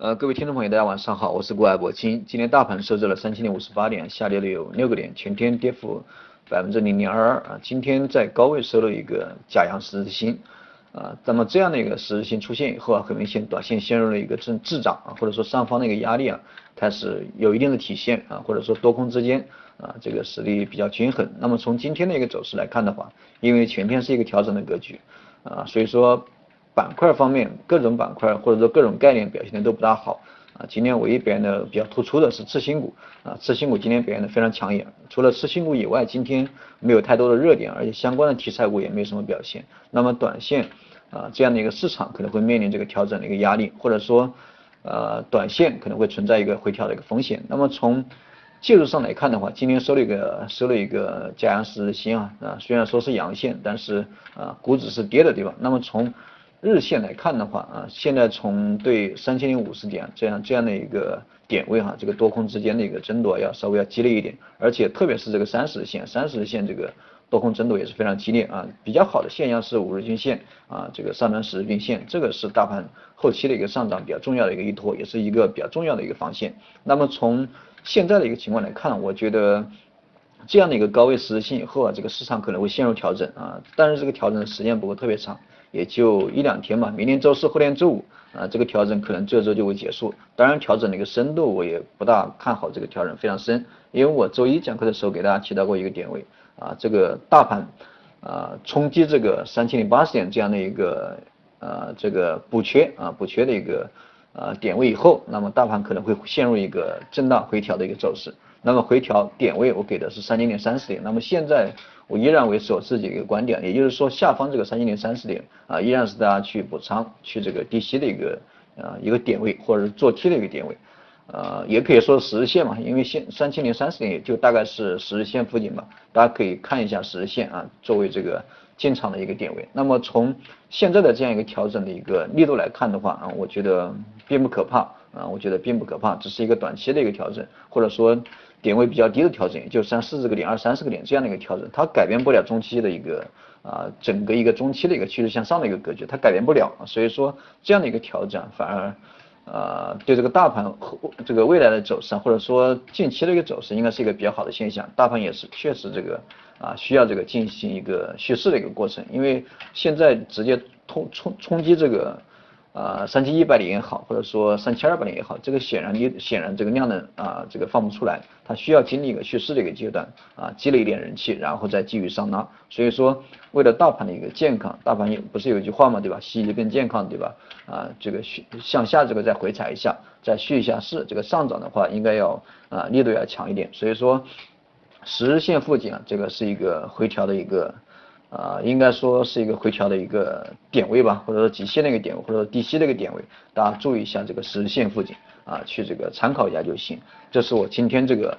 呃，各位听众朋友，大家晚上好，我是郭爱博。今今天大盘收在了三千零五十八点，下跌了有六个点，全天跌幅百分之零点二二啊。今天在高位收了一个假阳十字星啊，那么这样的一个十字星出现以后啊，很明显短线陷入了一个正滞涨啊，或者说上方的一个压力啊，开始有一定的体现啊，或者说多空之间啊这个实力比较均衡。那么从今天的一个走势来看的话，因为全天是一个调整的格局啊，所以说。板块方面，各种板块或者说各种概念表现的都不大好啊。今天唯一表现的比较突出的是次新股啊，次新股今天表现的非常抢眼。除了次新股以外，今天没有太多的热点，而且相关的题材股也没有什么表现。那么短线啊这样的一个市场可能会面临这个调整的一个压力，或者说呃短线可能会存在一个回调的一个风险。那么从技术上来看的话，今天收了一个收了一个加阳十字星啊啊，虽然说是阳线，但是啊股指是跌的对吧？那么从日线来看的话啊，现在从对三千零五十点这样这样的一个点位哈，这个多空之间的一个争夺要稍微要激烈一点，而且特别是这个三十日线，三十日线这个多空争夺也是非常激烈啊。比较好的现象是五日均线啊，这个上端十日均线，这个是大盘后期的一个上涨比较重要的一个依托，也是一个比较重要的一个防线。那么从现在的一个情况来看，我觉得这样的一个高位实质性以后啊，这个市场可能会陷入调整啊，但是这个调整的时间不会特别长。也就一两天嘛，明天周四、后天周五啊，这个调整可能这周就会结束。当然，调整的一个深度我也不大看好，这个调整非常深。因为我周一讲课的时候给大家提到过一个点位啊，这个大盘啊冲击这个三千零八十点这样的一个呃这个补缺啊补缺的一个呃点位以后，那么大盘可能会陷入一个震荡回调的一个走势。那么回调点位我给的是三千零三十点，那么现在我依然维持我自己一个观点，也就是说下方这个三千零三十点啊，依然是大家去补仓去这个低吸的一个啊一个点位，或者是做 T 的一个点位，呃也可以说十日线嘛，因为现三千零三十点也就大概是十日线附近吧，大家可以看一下十日线啊作为这个进场的一个点位。那么从现在的这样一个调整的一个力度来看的话啊，我觉得并不可怕啊，我觉得并不可怕，只是一个短期的一个调整，或者说。点位比较低的调整，就三四十个点、二三十个点这样的一个调整，它改变不了中期的一个啊整个一个中期的一个趋势向上的一个格局，它改变不了。所以说这样的一个调整反而呃对这个大盘和这个未来的走势，或者说近期的一个走势，应该是一个比较好的现象。大盘也是确实这个啊需要这个进行一个蓄势的一个过程，因为现在直接冲冲冲击这个。啊，三千一百点也好，或者说三千二百点也好，这个显然你显然这个量能啊，这个放不出来，它需要经历一个蓄势的一个阶段啊，积累一点人气，然后再继续上拉。所以说，为了大盘的一个健康，大盘也不是有一句话嘛，对吧？吸引更健康，对吧？啊，这个续向下这个再回踩一下，再蓄一下势，这个上涨的话应该要啊力度要强一点。所以说，十日线附近啊，这个是一个回调的一个。啊，应该说是一个回调的一个点位吧，或者说极限的一个点位，或者说低吸的一个点位，大家注意一下这个十日线附近啊，去这个参考一下就行。这是我今天这个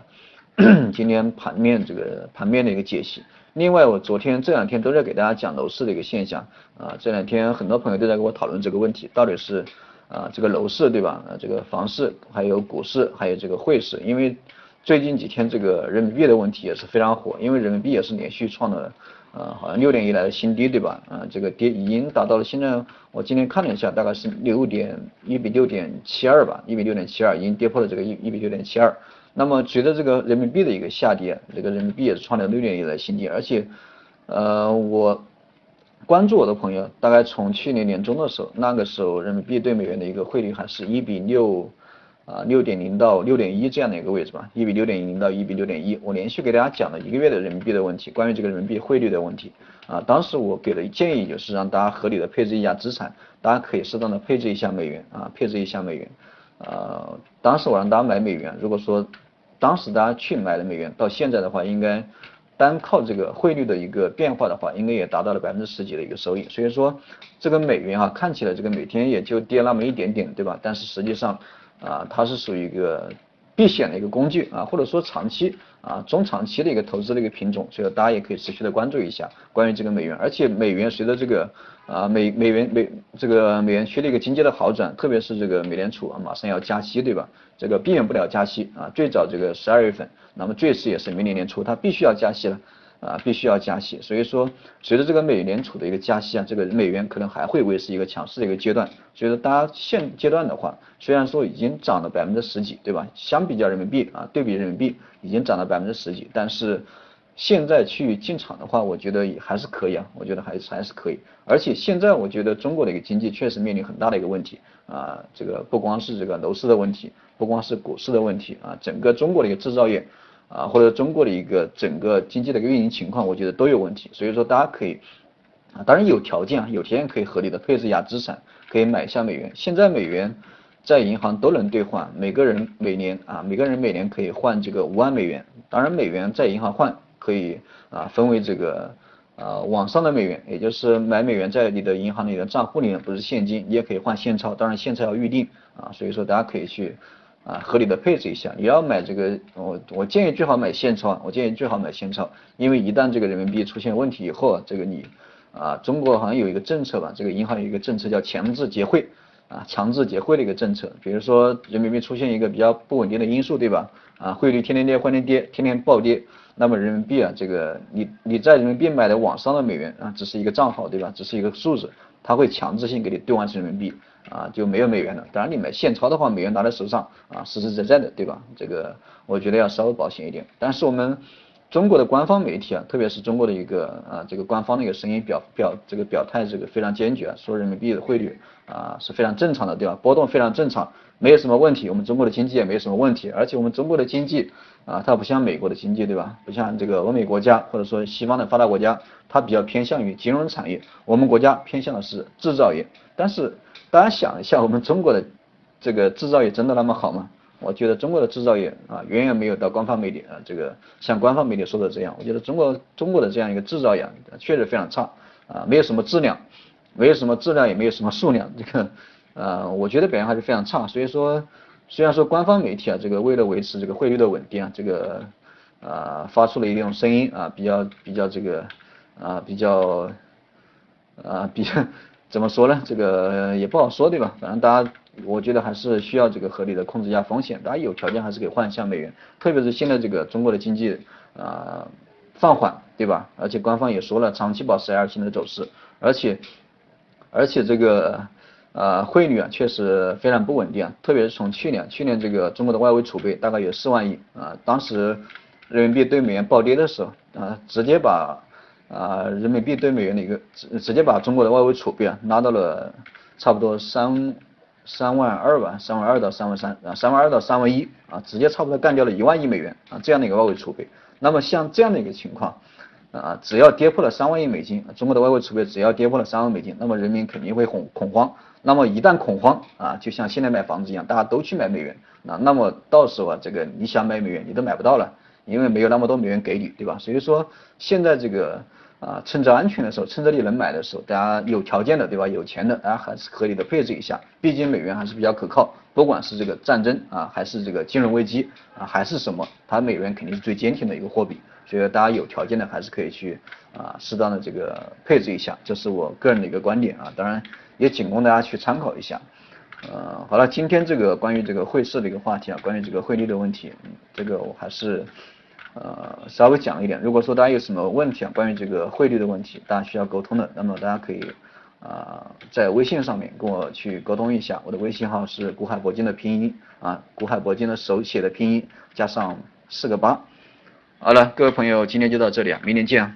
今天盘面这个盘面的一个解析。另外，我昨天这两天都在给大家讲楼市的一个现象啊，这两天很多朋友都在跟我讨论这个问题，到底是啊这个楼市对吧？啊这个房市，还有股市，还有这个汇市，因为最近几天这个人民币的问题也是非常火，因为人民币也是连续创了。呃，好像六年以来的新低，对吧？啊，这个跌已经达到了，现在我今天看了一下，大概是六点一比六点七二吧，一比六点七二，已经跌破了这个一一比六点七二。那么随着这个人民币的一个下跌，这个人民币也是创了六年以来新低，而且，呃，我关注我的朋友，大概从去年年中的时候，那个时候人民币对美元的一个汇率还是一比六。啊，六点零到六点一这样的一个位置吧，一比六点零到一比六点一，我连续给大家讲了一个月的人民币的问题，关于这个人民币汇率的问题啊，当时我给的建议就是让大家合理的配置一下资产，大家可以适当的配置一下美元啊，配置一下美元，呃，当时我让大家买美元，如果说当时大家去买了美元，到现在的话，应该单靠这个汇率的一个变化的话，应该也达到了百分之十几的一个收益，所以说这个美元啊，看起来这个每天也就跌那么一点点，对吧？但是实际上。啊，它是属于一个避险的一个工具啊，或者说长期啊、中长期的一个投资的一个品种，所以大家也可以持续的关注一下关于这个美元，而且美元随着这个啊美美元美这个美元区的一个经济的好转，特别是这个美联储啊马上要加息，对吧？这个避免不了加息啊，最早这个十二月份，那么最迟也是明年年初它必须要加息了。啊，必须要加息。所以说，随着这个美联储的一个加息啊，这个美元可能还会维持一个强势的一个阶段。所以说，大家现阶段的话，虽然说已经涨了百分之十几，对吧？相比较人民币啊，对比人民币已经涨了百分之十几，但是现在去进场的话，我觉得也还是可以啊，我觉得还是还是可以。而且现在我觉得中国的一个经济确实面临很大的一个问题啊，这个不光是这个楼市的问题，不光是股市的问题啊，整个中国的一个制造业。啊，或者中国的一个整个经济的一个运营情况，我觉得都有问题，所以说大家可以啊，当然有条件啊，有条件可以合理的配置一下资产，可以买一下美元。现在美元在银行都能兑换，每个人每年啊，每个人每年可以换这个五万美元。当然，美元在银行换可以啊，分为这个啊网上的美元，也就是买美元在你的银行里的账户里面不是现金，你也可以换现钞，当然现钞要预定啊，所以说大家可以去。啊，合理的配置一下。你要买这个，我我建议最好买现钞，我建议最好买现钞，因为一旦这个人民币出现问题以后啊，这个你啊，中国好像有一个政策吧，这个银行有一个政策叫强制结汇啊，强制结汇的一个政策。比如说人民币出现一个比较不稳定的因素，对吧？啊，汇率天天跌，天天跌，天天暴跌，那么人民币啊，这个你你在人民币买的网上的美元啊，只是一个账号，对吧？只是一个数字，它会强制性给你兑换成人民币。啊，就没有美元了。当然，你买现钞的话，美元拿在手上啊，实实在在的，对吧？这个我觉得要稍微保险一点。但是我们中国的官方媒体啊，特别是中国的一个啊，这个官方的一个声音表表这个表态，这个非常坚决啊，说人民币的汇率啊是非常正常的，对吧？波动非常正常，没有什么问题。我们中国的经济也没有什么问题，而且我们中国的经济啊，它不像美国的经济，对吧？不像这个欧美国家或者说西方的发达国家，它比较偏向于金融产业，我们国家偏向的是制造业，但是。大家想一下，我们中国的这个制造业真的那么好吗？我觉得中国的制造业啊，远远没有到官方媒体啊这个像官方媒体说的这样。我觉得中国中国的这样一个制造业确实非常差啊，没有什么质量，没有什么质量，也没有什么数量，这个呃，我觉得表现还是非常差。所以说，虽然说官方媒体啊，这个为了维持这个汇率的稳定啊，这个啊发出了一种声音啊，比较比较这个啊比较啊比较。怎么说呢？这个也不好说，对吧？反正大家，我觉得还是需要这个合理的控制一下风险。大家有条件还是可以换一下美元，特别是现在这个中国的经济啊放缓，对吧？而且官方也说了，长期保持 L 型的走势，而且而且这个呃汇率啊确实非常不稳定啊，特别是从去年，去年这个中国的外汇储备大概有四万亿啊，当时人民币对美元暴跌的时候啊，直接把啊，人民币对美元的一个直直接把中国的外汇储备啊拉到了差不多三三万二吧，三万二到三万三啊，三万二到三万一啊，直接差不多干掉了一万亿美元啊这样的一个外汇储备。那么像这样的一个情况啊，只要跌破了三万亿美金，中国的外汇储备只要跌破了三万美金，那么人民肯定会恐恐慌。那么一旦恐慌啊，就像现在买房子一样，大家都去买美元啊，那么到时候啊，这个你想买美元你都买不到了，因为没有那么多美元给你，对吧？所以说现在这个。啊，趁着安全的时候，趁着你能买的时候，大家有条件的，对吧？有钱的，大家还是合理的配置一下。毕竟美元还是比较可靠，不管是这个战争啊，还是这个金融危机啊，还是什么，它美元肯定是最坚挺的一个货币。所以大家有条件的，还是可以去啊，适当的这个配置一下，这是我个人的一个观点啊。当然也仅供大家去参考一下。呃，好了，今天这个关于这个汇市的一个话题啊，关于这个汇率的问题，这个我还是。呃，稍微讲一点。如果说大家有什么问题啊，关于这个汇率的问题，大家需要沟通的，那么大家可以啊在微信上面跟我去沟通一下。我的微信号是古海铂金的拼音啊，古海铂金的手写的拼音加上四个八。好了，各位朋友，今天就到这里啊，明天见啊。